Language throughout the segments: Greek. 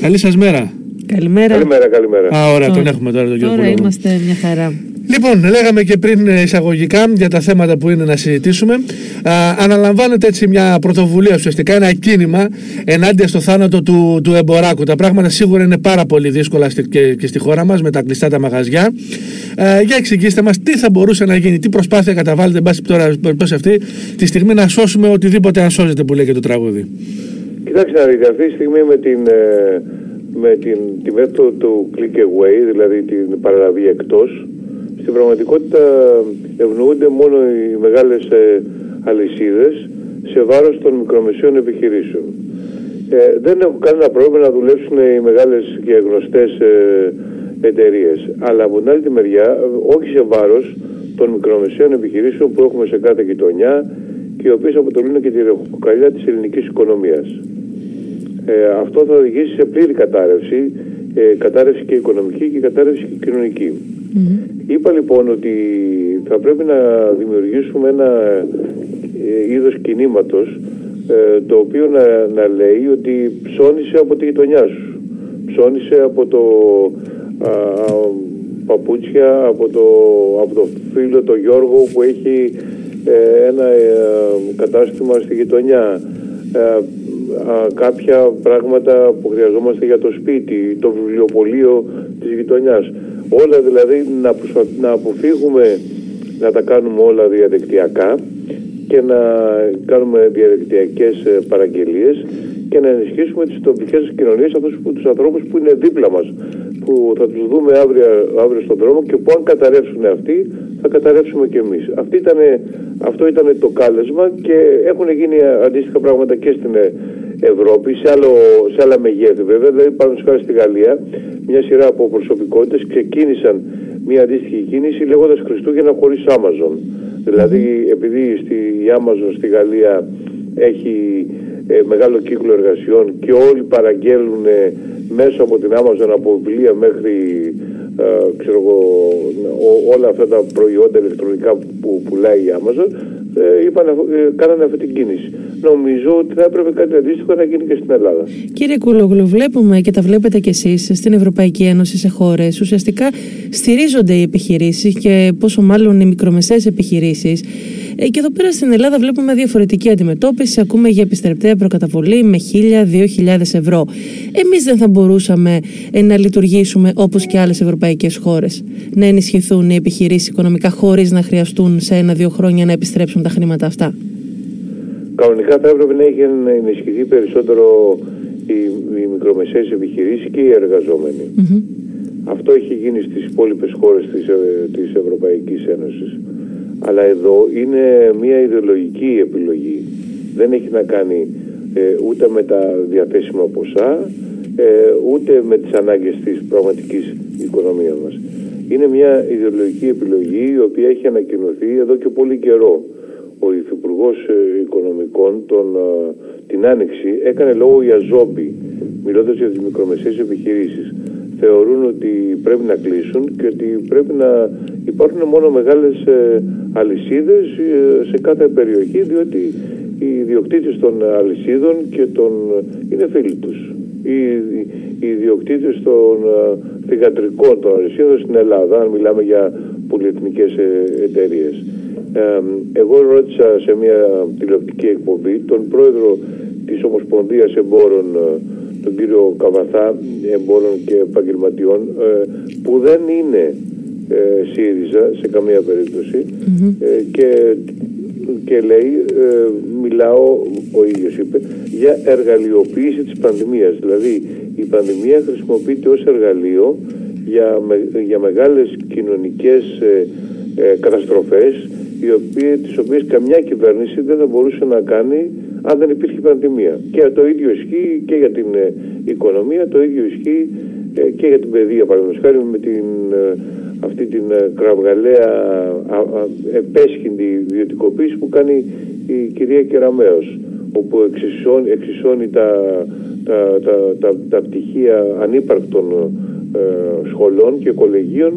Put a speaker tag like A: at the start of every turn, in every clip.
A: Καλή σας μέρα.
B: Καλημέρα.
C: Καλημέρα, καλημέρα.
A: Α, ωραία, τον έχουμε τώρα τον κύριο
B: Τώρα
A: Πούλογλου.
B: είμαστε μια χαρά.
A: Λοιπόν, λέγαμε και πριν ε, εισαγωγικά για τα θέματα που είναι να συζητήσουμε. Α, αναλαμβάνεται έτσι μια πρωτοβουλία ουσιαστικά, ένα κίνημα ενάντια στο θάνατο του, του εμποράκου. Τα πράγματα σίγουρα είναι πάρα πολύ δύσκολα στη, και, και στη χώρα μας με τα κλειστά τα μαγαζιά. Ε, για εξηγήστε μας τι θα μπορούσε να γίνει, τι προσπάθεια καταβάλλεται, εν πάση τώρα περιπτώσει αυτή, τη στιγμή να σώσουμε οτιδήποτε αν σώζεται που λέει και το τραγούδι.
C: Κοιτάξτε να δείτε, αυτή τη στιγμή με την, ε, με την, τη μέθοδο του click away, δηλαδή την παραλαβή εκτός, στην πραγματικότητα ευνοούνται μόνο οι μεγάλες ε, αλυσίδες σε βάρος των μικρομεσαίων επιχειρήσεων. Ε, δεν έχουν κανένα πρόβλημα να δουλέψουν οι μεγάλες και γνωστές ε, εταιρείες. Αλλά από την άλλη τη μεριά, ε, όχι σε βάρος των μικρομεσαίων επιχειρήσεων που έχουμε σε κάθε γειτονιά και οι οποίες αποτελούν και τη ρεχοκοκαλιά της ελληνικής οικονομίας. Ε, αυτό θα οδηγήσει σε πλήρη κατάρρευση, ε, κατάρρευση και οικονομική και κατάρρευση και κοινωνική. Είπα λοιπόν ότι θα πρέπει να δημιουργήσουμε ένα ε, είδος κινήματος ε, το οποίο να, να λέει ότι ψώνισε από τη γειτονιά σου. Ψώνισε από το α, α, παπούτσια, από το, από το φίλο το Γιώργο που έχει ε, ένα ε, κατάστημα στη γειτονιά. Ε, α, κάποια πράγματα που χρειαζόμαστε για το σπίτι, το βιβλιοπωλείο της γειτονιάς. Όλα δηλαδή να, προσπα- να αποφύγουμε να τα κάνουμε όλα διαδικτυακά και να κάνουμε διαδικτυακές ε, παραγγελίες και να ενισχύσουμε τις τοπικές κοινωνίες, αυτούς που, τους ανθρώπους που είναι δίπλα μας, που θα τους δούμε αύριο, αύριο στον δρόμο και που αν καταρρεύσουν αυτοί, θα καταρρεύσουμε και εμείς. Αυτή ήτανε, αυτό ήταν το κάλεσμα και έχουν γίνει αντίστοιχα πράγματα και στην ε, Ευρώπη, σε, άλλο, σε άλλα μεγέθη βέβαια. Δηλαδή, παραδείγματος χάρη στη Γαλλία, μια σειρά από προσωπικότητες ξεκίνησαν μια αντίστοιχη κίνηση λέγοντας Χριστούγεννα χωρίς Amazon. Δηλαδή, επειδή στη, η Amazon στη Γαλλία έχει ε, μεγάλο κύκλο εργασιών και όλοι παραγγέλνουν ε, μέσω από την Amazon από βιβλία μέχρι ε, ξέρω εγώ, ό- όλα αυτά τα προϊόντα ηλεκτρονικά που πουλάει η Amazon ε, είπαν, αφ- ε, κάνανε αυτή την κίνηση. Νομίζω ότι θα έπρεπε κάτι αντίστοιχο να γίνει και στην Ελλάδα.
B: Κύριε Κούλογλου, βλέπουμε και τα βλέπετε κι εσείς στην Ευρωπαϊκή Ένωση σε χώρες. Ουσιαστικά στηρίζονται οι επιχειρήσεις και πόσο μάλλον οι μικρομεσαίες επιχειρήσεις. Ε, και εδώ πέρα στην Ελλάδα βλέπουμε διαφορετική αντιμετώπιση. Ακούμε για επιστρεπτέα προκαταβολή με 1.000-2.000 ευρώ. Εμείς δεν θα μπορούσαμε ε, να λειτουργήσουμε όπως και άλλες ευρωπαϊκές χώρες. Να ενισχυθούν οι επιχειρήσεις οικονομικά χωρίς να χρειαστούν σε ένα-δύο χρόνια να επιστρέψουν τα χρήματα αυτά.
C: Κανονικά θα έπρεπε να έχει ενισχυθεί περισσότερο οι, οι μικρομεσαίες επιχειρήσεις και οι εργαζόμενοι.
B: Μμμ.
C: Αυτό έχει γίνει στις υπόλοιπες χώρες της, ε, της Ευρωπαϊκής Ένωσης. Αλλά εδώ είναι μια ιδεολογική επιλογή. Δεν έχει να κάνει ε, ούτε με τα διαθέσιμα ποσά, ε, ούτε με τις ανάγκες της πραγματικής οικονομίας μας. Είναι μια ιδεολογική επιλογή η οποία έχει ανακοινωθεί εδώ και πολύ καιρό. Ο Υφυπουργός Οικονομικών τον, ε, την Άνοιξη έκανε λόγο για ζόμπι, μιλώντας για τις μικρομεσαίες επιχειρήσεις. Θεωρούν ότι πρέπει να κλείσουν και ότι πρέπει να υπάρχουν μόνο μεγάλες ε, αλυσίδες ε, σε κάθε περιοχή, διότι οι ιδιοκτήτες των αλυσίδων και των, είναι φίλοι τους. Οι, οι ιδιοκτήτες των ε, θηγατρικών των αλυσίδων στην Ελλάδα, αν μιλάμε για πολυεθνικές ε, εταιρείες. Ε, εγώ ρώτησα σε μια τηλεοπτική εκπομπή τον πρόεδρο της Ομοσπονδίας Εμπόρων, ε, τον κύριο Καβαθά, εμπόρων και επαγγελματιών, ε, που δεν είναι ε, ΣΥΡΙΖΑ σε καμία περίπτωση ε, και, και λέει, ε, μιλάω, ο ίδιος είπε, για εργαλειοποίηση της πανδημίας. Δηλαδή η πανδημία χρησιμοποιείται ως εργαλείο για, με- για μεγάλες κοινωνικές ε, ε, καταστροφές οι οποίες, τις οποίες καμιά κυβέρνηση δεν θα μπορούσε να κάνει αν δεν υπήρχε πανδημία. Και το ίδιο ισχύει και για την ε, οικονομία, το ίδιο ισχύει ε, και για την παιδεία, παραδείγματος χάρη με την, ε, αυτή την ε, κραυγαλαία α, α, επέσχυντη ιδιωτικοποίηση που κάνει η κυρία Κεραμέως όπου εξισώνει, εξισώνει τα, τα, τα, τα, τα πτυχία ανύπαρκτων ε, σχολών και κολεγίων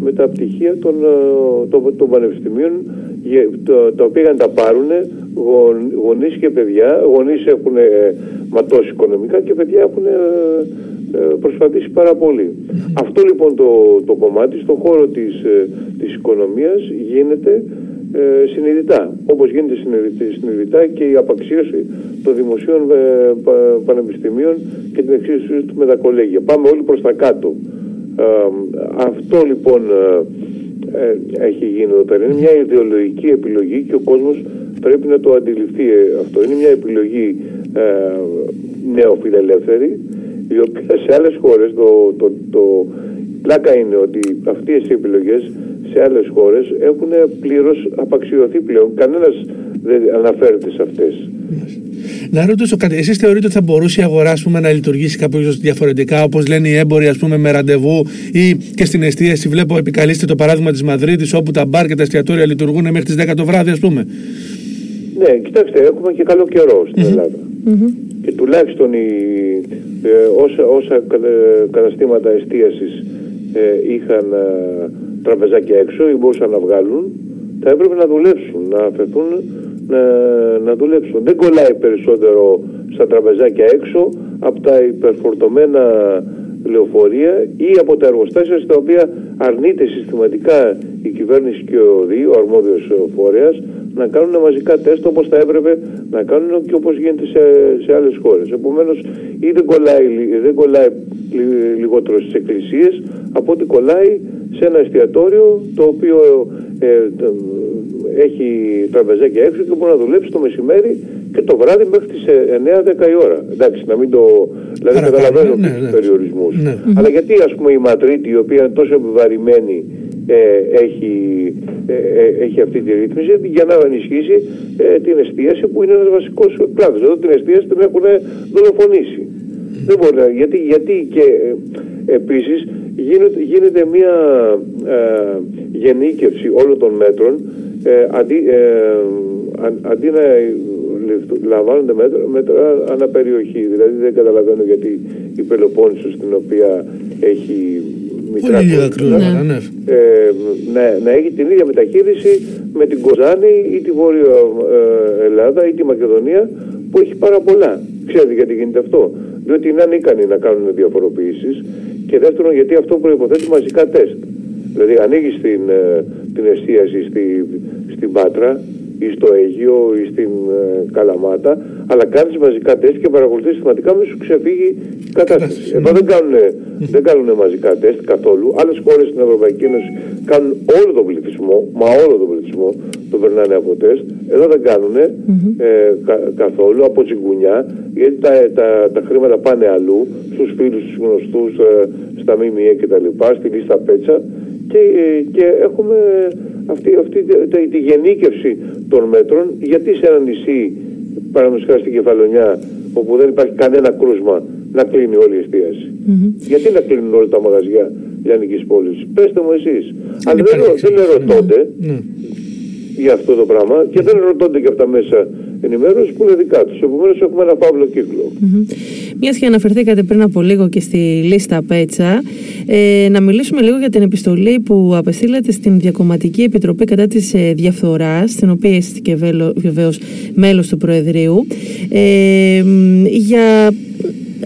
C: με τα πτυχία των, ε, των, των πανεπιστημίων για- το- τα οποία να τα πάρουν γον- γονείς και παιδιά. Γονείς έχουν ε, ματώσεις οικονομικά και παιδιά έχουν ε, προσπαθήσει πάρα Αυτό λοιπόν το, το κομμάτι στον χώρο της, ε, της οικονομίας γίνεται ε, συνειδητά. Όπως γίνεται συνειδητά και η απαξίωση των δημοσίων ε, πανεπιστημίων και την εξίσωση του με τα κολέγια. Πάμε όλοι προς τα κάτω. Ε, αυτό λοιπόν έχει γίνει εδώ πέρα. Είναι μια ιδεολογική επιλογή και ο κόσμος πρέπει να το αντιληφθεί αυτό. Είναι μια επιλογή νεοφιλελεύθερη η οποία σε άλλες χώρες το, το, το πλάκα είναι ότι αυτές οι επιλογές σε άλλες χώρες έχουν πλήρως απαξιωθεί πλέον. Κανένας δεν αναφέρεται σε αυτές.
A: Να ρωτήσω κάτι. Εσείς θεωρείτε ότι θα μπορούσε η αγορά πούμε, να λειτουργήσει κάπω διαφορετικά, όπως λένε οι έμποροι, ας πούμε, με ραντεβού ή και στην εστίαση. Βλέπω, επικαλείστε το παράδειγμα της Μαδρίτης, όπου τα μπαρ και τα εστιατόρια λειτουργούν μέχρι τις 10 το βράδυ, ας πούμε.
C: Ναι, κοιτάξτε, έχουμε και καλό καιρό στην Ελλάδα. Και τουλάχιστον οι, ε, όσα, όσα καταστήματα εστίασης ε, είχαν ε, τραπεζάκια έξω ή μπορούσαν να βγάλουν, θα έπρεπε να δουλέψουν, να αφαιθούν να, να δουλέψουν. Δεν κολλάει περισσότερο στα τραπεζάκια έξω από τα υπερφορτωμένα λεωφορεία ή από τα εργοστάσια στα οποία αρνείται συστηματικά η κυβέρνηση και ο ΔΗ, ο αρμόδιος φορέας, να κάνουν μαζικά τεστ όπως θα έπρεπε να κάνουν και όπως γίνεται σε, σε άλλες χώρες. Επομένως ή δεν κολλάει, δεν κολλάει λιγότερο στις εκκλησίες από ότι κολλάει σε ένα εστιατόριο το οποίο ε, έχει τραπεζάκια έξω και μπορεί να δουλέψει το μεσημέρι και το βράδυ μέχρι τις 9-10 ε, η ώρα. Εντάξει, να μην το... Δηλαδή καταλαβαίνω ναι, ναι, τους περιορισμούς. Ναι. Αλλά γιατί ας πούμε η Ματρίτη η οποία είναι τόσο επιβαρημένη ε, έχει, ε, ε, έχει αυτή τη ρύθμιση για να ενισχύσει την εστίαση που είναι ένας βασικός κλάδος. Εδώ την εστίαση την έχουν δολοφονήσει. Δεν μπορεί γιατί, γιατί και επίσης γίνεται, γίνεται μια γενίκευση όλων των μέτρων αντί, αντί να λαμβάνονται μέτρα, μέτρα αναπεριοχή. Δηλαδή δεν καταλαβαίνω γιατί η Πελοπόννησος στην οποία έχει
A: μικρά ναι. ναι.
C: Ε, να, να έχει την ίδια μεταχείριση με την Κοζάνη ή τη Βόρεια ε, Ελλάδα ή τη Μακεδονία που έχει πάρα πολλά. Ξέρετε γιατί γίνεται αυτό. Διότι είναι ανίκανοι να κάνουν διαφοροποιήσεις και δεύτερον γιατί αυτό προϋποθέτει μαζικά τεστ. Δηλαδή ανοίγεις την, ε, την εστίαση στη, στην Πάτρα ή στο Αίγιο ή στην ε, Καλαμάτα, αλλά κάνεις μαζικά τεστ και παρακολουθείς συστηματικά μην σου ξεφύγει η κατάσταση. Εδώ δεν κάνουν, δεν κάνουν μαζικά τεστ καθόλου. Άλλες χώρες στην Ευρωπαϊκή Ένωση κάνουν όλο τον πληθυσμό, μα όλο τον πληθυσμό τον περνάνε από τεστ. Εδώ δεν κάνουν ε, καθόλου από τσιγκουνιά, γιατί τα, τα, τα χρήματα πάνε αλλού, στους φίλους, στους γνωστούς, ε, στα ΜΜΕ κτλ, στη λίστα πέτσα και, ε, και έχουμε αυτή, αυτή τη, τη γενίκευση των μέτρων, γιατί σε ένα νησί, παραδείγματος στην Κεφαλονιά, όπου δεν υπάρχει κανένα κρούσμα, να κλείνει όλη η εστίαση; Mm-hmm. Γιατί να κλείνουν όλα τα μαγαζιά λιανικής πόλης; Πέστε μου εσείς. Αλλά δεν, δεν ερωτώνται mm-hmm. για αυτό το πράγμα και δεν ρωτώνται και από τα μέσα ενημέρωση που είναι δικά τους. Επομένως, έχουμε ένα παύλο κύκλο. Mm-hmm.
B: Μια και αναφερθήκατε πριν από λίγο και στη λίστα Πέτσα, ε, να μιλήσουμε λίγο για την επιστολή που απεστήλατε στην Διακομματική Επιτροπή κατά της ε, διαφθοράς, στην οποία είστε και βεβαίως μέλος του Προεδρείου, ε, για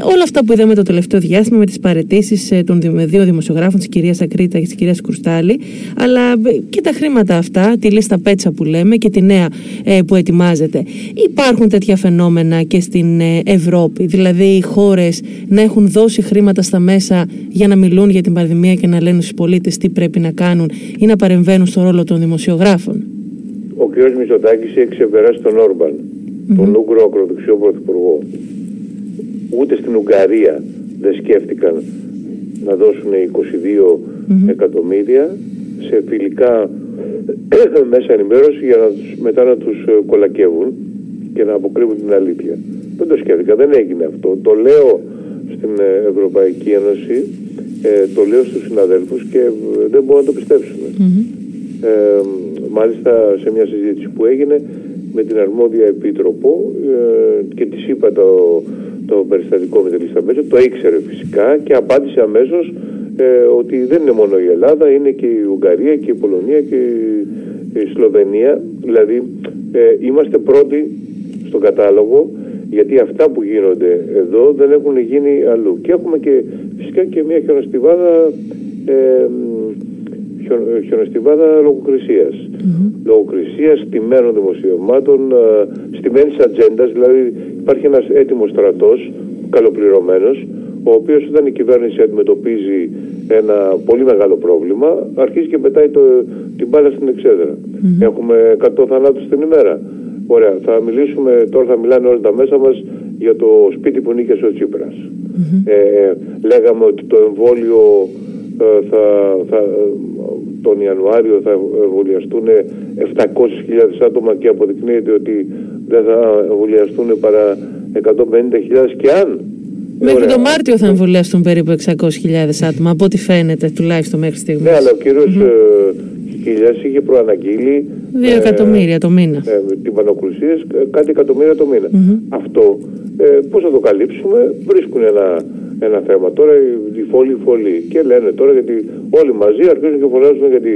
B: όλα αυτά που είδαμε το τελευταίο διάστημα με τις παρετήσεις ε, των δύο δημοσιογράφων της κυρίας Ακρίτα και της κυρίας Κρουστάλη αλλά ε, και τα χρήματα αυτά, τη λίστα πέτσα που λέμε και τη νέα ε, που ετοιμάζεται. Υπάρχουν τέτοια φαινόμενα και στην Ευρώπη, δηλαδή οι χώρες να έχουν δώσει χρήματα στα μέσα για να μιλούν για την πανδημία και να λένε στους πολίτες τι πρέπει να κάνουν ή να παρεμβαίνουν στο ρόλο των δημοσιογράφων.
C: Ο κ. Μητσοτάκης έχει ξεπεράσει τον Όρμπαν, mm-hmm. τον Ούγκρο ακροδεξιό πρωθυπουργό ούτε στην Ουγγαρία δεν σκέφτηκαν να δώσουν 22 εκατομμύρια σε φιλικά μέσα ενημέρωση για να τους, μετά να τους ε, κολακεύουν και να αποκρύβουν την αλήθεια. Δεν το σκέφτηκα, δεν έγινε αυτό. Το λέω στην ε, Ευρωπαϊκή Ένωση, ε, το λέω στους συναδέλφους και δεν μπορούν να το πιστεψουν Ε, μάλιστα σε μια συζήτηση που έγινε με την αρμόδια επίτροπο και της είπα το, το περιστατικό με τη λίστα μέσα, το ήξερε φυσικά και απάντησε αμέσως ε, ότι δεν είναι μόνο η Ελλάδα, είναι και η Ουγγαρία και η Πολωνία και η Σλοβενία. Δηλαδή ε, είμαστε πρώτοι στον κατάλογο γιατί αυτά που γίνονται εδώ δεν έχουν γίνει αλλού. Και έχουμε και φυσικά και μια χιονοστιβάδα ε, χιονοστιβάδα λογοκρισίας. Mm-hmm. Λογοκρισίας στημένων δημοσιευμάτων, ε, στημένης ατζέντας, δηλαδή υπάρχει ένας έτοιμος στρατός, καλοπληρωμένος, ο οποίος όταν η κυβέρνηση αντιμετωπίζει ένα πολύ μεγάλο πρόβλημα, αρχίζει και πετάει το, την μπάλα στην εξέδρα. Mm-hmm. Έχουμε 100 θανάτους την ημέρα. Ωραία, θα μιλήσουμε, τώρα θα μιλάνε όλα τα μέσα μας για το σπίτι που νίκησε ο Τσίπρας. Mm-hmm. Ε, λέγαμε ότι το εμβόλιο ε, θα, θα, τον Ιανουάριο θα εμβολιαστούν 700.000 άτομα και αποδεικνύεται ότι δεν θα εμβολιαστούν παρά 150.000 και αν.
B: Μέχρι τον Μάρτιο θα εμβολιαστούν περίπου 600.000 άτομα, από ό,τι φαίνεται τουλάχιστον μέχρι στιγμής.
C: Ναι, αλλά ο κύριος mm-hmm. είχε προαναγγείλει.
B: 2 ε, εκατομμύρια το μήνα.
C: Ε, την πανοκρουσία, κάτι εκατομμύρια το μήνα. Αυτό ε, πώς θα το καλύψουμε, βρίσκουν ένα ένα θέμα. Τώρα η φωλή φωλή και λένε τώρα γιατί όλοι μαζί αρχίζουν και φωνάζουν για τη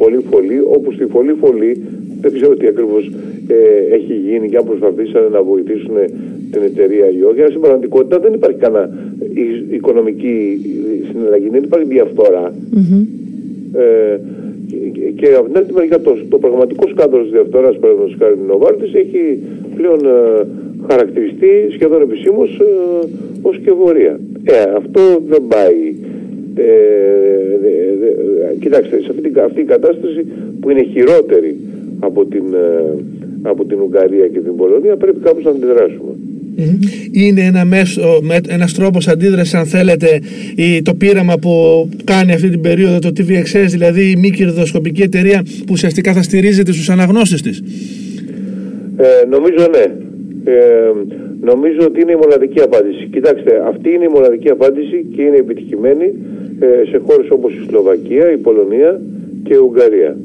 C: φωλή φωλή όπου στη φωλή φωλή δεν ξέρω τι ακριβώς ε, έχει γίνει και αν προσπαθήσανε να βοηθήσουν την εταιρεία ή όχι. Αλλά στην πραγματικότητα δεν υπάρχει κανένα οικονομική συναλλαγή, δεν υπάρχει διαφθορά. Mm-hmm. Ε, και, από την άλλη μεριά το, το πραγματικό σκάνδαλος της διαφθοράς, παραδείγματος χάρη Νοβάρτη, έχει πλέον ε, χαρακτηριστεί σχεδόν επισήμως ε, ως και βορεία. Ε, αυτό δεν πάει. Ε, κοιτάξτε, σε αυτή, αυτή η κατάσταση που είναι χειρότερη από την, ε, από την Ουγγαρία και την Πολωνία πρέπει κάπως να αντιδράσουμε.
A: Είναι ένα μέσο, ένας τρόπος αντίδρασης αν θέλετε η, το πείραμα που κάνει αυτή την περίοδο το TVXS δηλαδή η μη κερδοσκοπική εταιρεία που ουσιαστικά θα στηρίζεται στους αναγνώσεις της.
C: Ε, νομίζω ναι. Ε, νομίζω ότι είναι η μοναδική απάντηση. Κοιτάξτε, αυτή είναι η μοναδική απάντηση και είναι επιτυχημένη ε, σε χώρες όπως η Σλοβακία, η Πολωνία και η Ουγγαρία.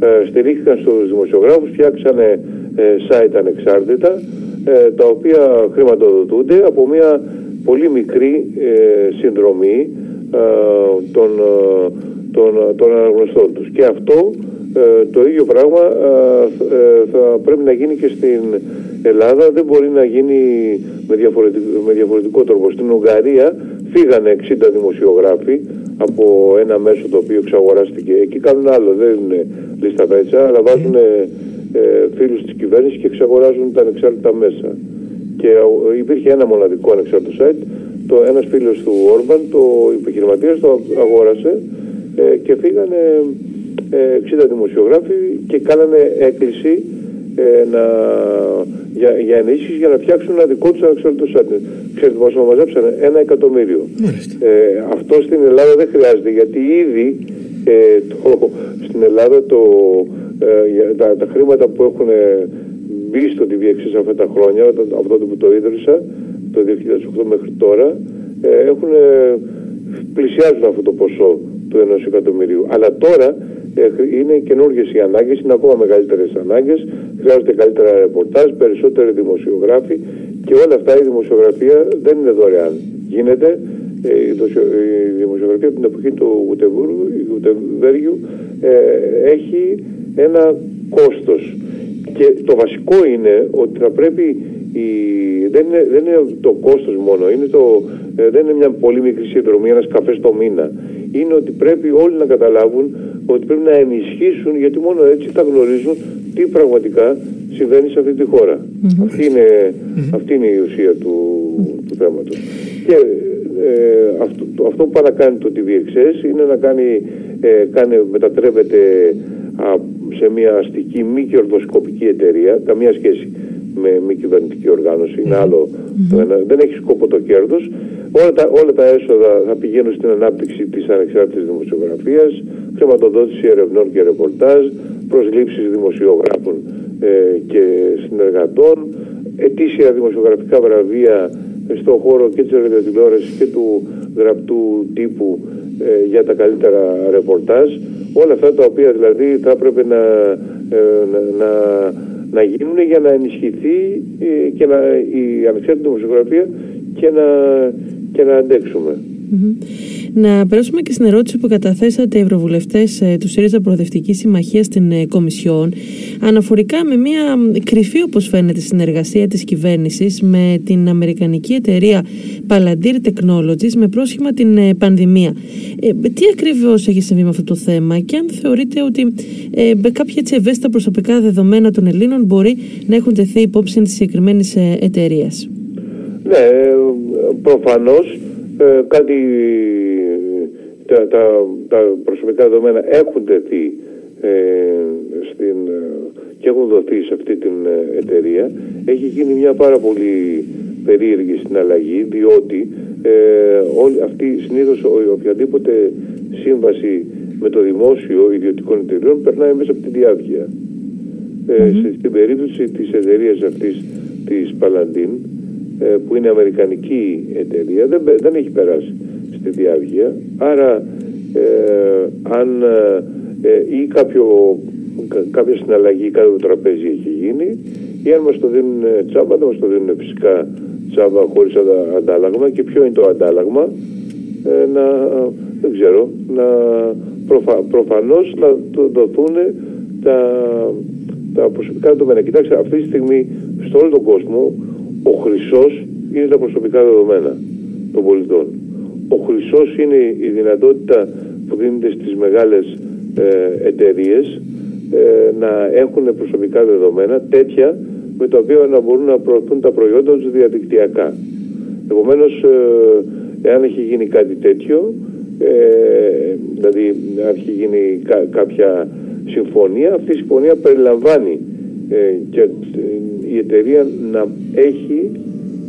C: Ε, στηρίχθηκαν στους δημοσιογράφους, φτιάξανε ε, site ανεξάρτητα, ε, τα οποία χρηματοδοτούνται από μια πολύ μικρή συνδρομή των, των, των αναγνωστών τους. Και αυτό το ίδιο πράγμα θα πρέπει να γίνει και στην Ελλάδα δεν μπορεί να γίνει με διαφορετικό, με διαφορετικό τρόπο. Στην Ουγγαρία φύγανε 60 δημοσιογράφοι από ένα μέσο το οποίο εξαγοράστηκε. Εκεί κάνουν άλλο, δεν είναι λίστα πέτσα, αλλά βάζουν ε, φίλους της κυβέρνησης και εξαγοράζουν τα ανεξάρτητα μέσα. Και υπήρχε ένα μοναδικό ανεξάρτητο site, το, ένας φίλος του Όρμπαν, το επιχειρηματίας, το αγόρασε ε, και φύγανε ε, 60 δημοσιογράφοι και κάνανε έκκληση ε, να, για, για ενίσχυση για να φτιάξουν ένα δικό τους ανεξάρτητο site. Ξέρετε πόσο μαζέψανε, ένα εκατομμύριο. Ε, αυτό στην Ελλάδα δεν χρειάζεται γιατί ήδη ε, το, στην Ελλάδα το, ε, τα, τα, χρήματα που έχουν μπει στο σε αυτά τα χρόνια, από τότε που το ίδρυσα, το 2008 μέχρι τώρα, ε, έχουν, πλησιάζουν αυτό το ποσό του ενός εκατομμυρίου. Αλλά τώρα είναι καινούργιες οι ανάγκες, είναι ακόμα μεγαλύτερες ανάγκες, χρειάζονται καλύτερα ρεπορτάζ, περισσότεροι δημοσιογράφοι και όλα αυτά η δημοσιογραφία δεν είναι δωρεάν. Γίνεται ε, η δημοσιογραφία από την εποχή του Γουτεβέργιου ε, έχει ένα κόστος και το βασικό είναι ότι θα πρέπει η, δεν, είναι, δεν είναι το κόστος μόνο, είναι το, ε, δεν είναι μια πολύ μικρή συνδρομή, ένας καφές το μήνα. Είναι ότι πρέπει όλοι να καταλάβουν ότι πρέπει να ενισχύσουν γιατί μόνο έτσι θα γνωρίζουν τι πραγματικά συμβαίνει σε αυτή τη χώρα. Αυτή, είναι, αυτή είναι η ουσία του, του θέματος. Και ε, αυτό, το, αυτό που πάει να κάνει το TVXS είναι να κάνει, ε, κάνει μετατρέπεται σε μια αστική μη κερδοσκοπική εταιρεία, καμία σχέση με μη κυβερνητική οργάνωση, είναι άλλο, δεν έχει σκόπο το κέρδος. Όλα τα, όλα τα έσοδα θα πηγαίνουν στην ανάπτυξη της ανεξάρτητης δημοσιογραφίας, χρηματοδότηση ερευνών και ρεπορτάζ, προσλήψεις δημοσιογράφων ε, και συνεργατών, ετήσια δημοσιογραφικά βραβεία στον χώρο και της ραδιοτηλεόρασης και του γραπτού τύπου ε, για τα καλύτερα ρεπορτάζ. Όλα αυτά τα οποία δηλαδή θα έπρεπε να, ε, να, να, γίνουν για να ενισχυθεί και να, η ανεξάρτητη δημοσιογραφία και να, και να αντέξουμε.
B: Να περάσουμε και στην ερώτηση που καταθέσατε οι ευρωβουλευτές ε, του ΣΥΡΙΖΑ Προοδευτική Συμμαχία στην ε, Κομισιόν, αναφορικά με μια κρυφή, όπως φαίνεται, συνεργασία της κυβέρνησης με την Αμερικανική εταιρεία Palantir Technologies με πρόσχημα την ε, πανδημία. τι ακριβώς έχει συμβεί με αυτό το θέμα και αν θεωρείτε ότι ε, κάποια έτσι ευαίσθητα προσωπικά δεδομένα των Ελλήνων μπορεί να έχουν τεθεί υπόψη της συγκεκριμένης εταιρείας;
C: Ναι, προφανώς ε, κάτι τα, τα, τα, προσωπικά δεδομένα έχουν τεθεί ε, στην, και έχουν δοθεί σε αυτή την ε, εταιρεία έχει γίνει μια πάρα πολύ περίεργη συναλλαγή διότι ε, όλη αυτή συνήθως οποιαδήποτε σύμβαση με το δημόσιο ιδιωτικών εταιρείων περνάει μέσα από τη διάβγεια. Ε, στην περίπτωση της εταιρείας αυτής της Παλαντίν ε, που είναι αμερικανική εταιρεία δεν, δεν έχει περάσει στη διάβγεια άρα ε, αν ε, ή κάποιο, κάποια συναλλαγή κάτω από το τραπέζι έχει γίνει ή αν μας το δίνουν τσάμπα δεν μας το δίνουν φυσικά τσάμπα χωρίς αντάλλαγμα και ποιο είναι το αντάλλαγμα να, δεν ξέρω, να προφα, προφανώς να δοθούν τα, τα προσωπικά δεδομένα. Κοιτάξτε, αυτή τη στιγμή στο όλο τον κόσμο ο χρυσός είναι τα προσωπικά δεδομένα των πολιτών. Ο χρυσός είναι η δυνατότητα που δίνεται στις μεγάλες ε, εταιρείες ε, να έχουν προσωπικά δεδομένα τέτοια με τα οποία να μπορούν να προωθούν τα προϊόντα τους διαδικτυακά. Επομένως, ε, εάν έχει γίνει κάτι τέτοιο, ε, δηλαδή αν έχει γίνει κάποια συμφωνία, αυτή η συμφωνία περιλαμβάνει ε, και ε, η εταιρεία να έχει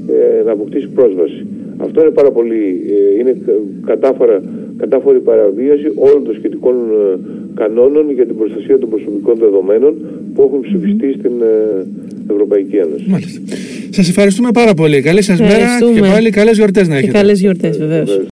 C: ε, να αποκτήσει πρόσβαση. Αυτό είναι πάρα πολύ, είναι κατάφορα, κατάφορη παραβίαση όλων των σχετικών κανόνων για την προστασία των προσωπικών δεδομένων που έχουν ψηφιστεί στην Ευρωπαϊκή Ένωση.
A: Μάλιστα. Σας ευχαριστούμε πάρα πολύ. Καλή σας μέρα και πάλι καλές γιορτές να έχετε.
B: Και καλές γιορτές βεβαίως.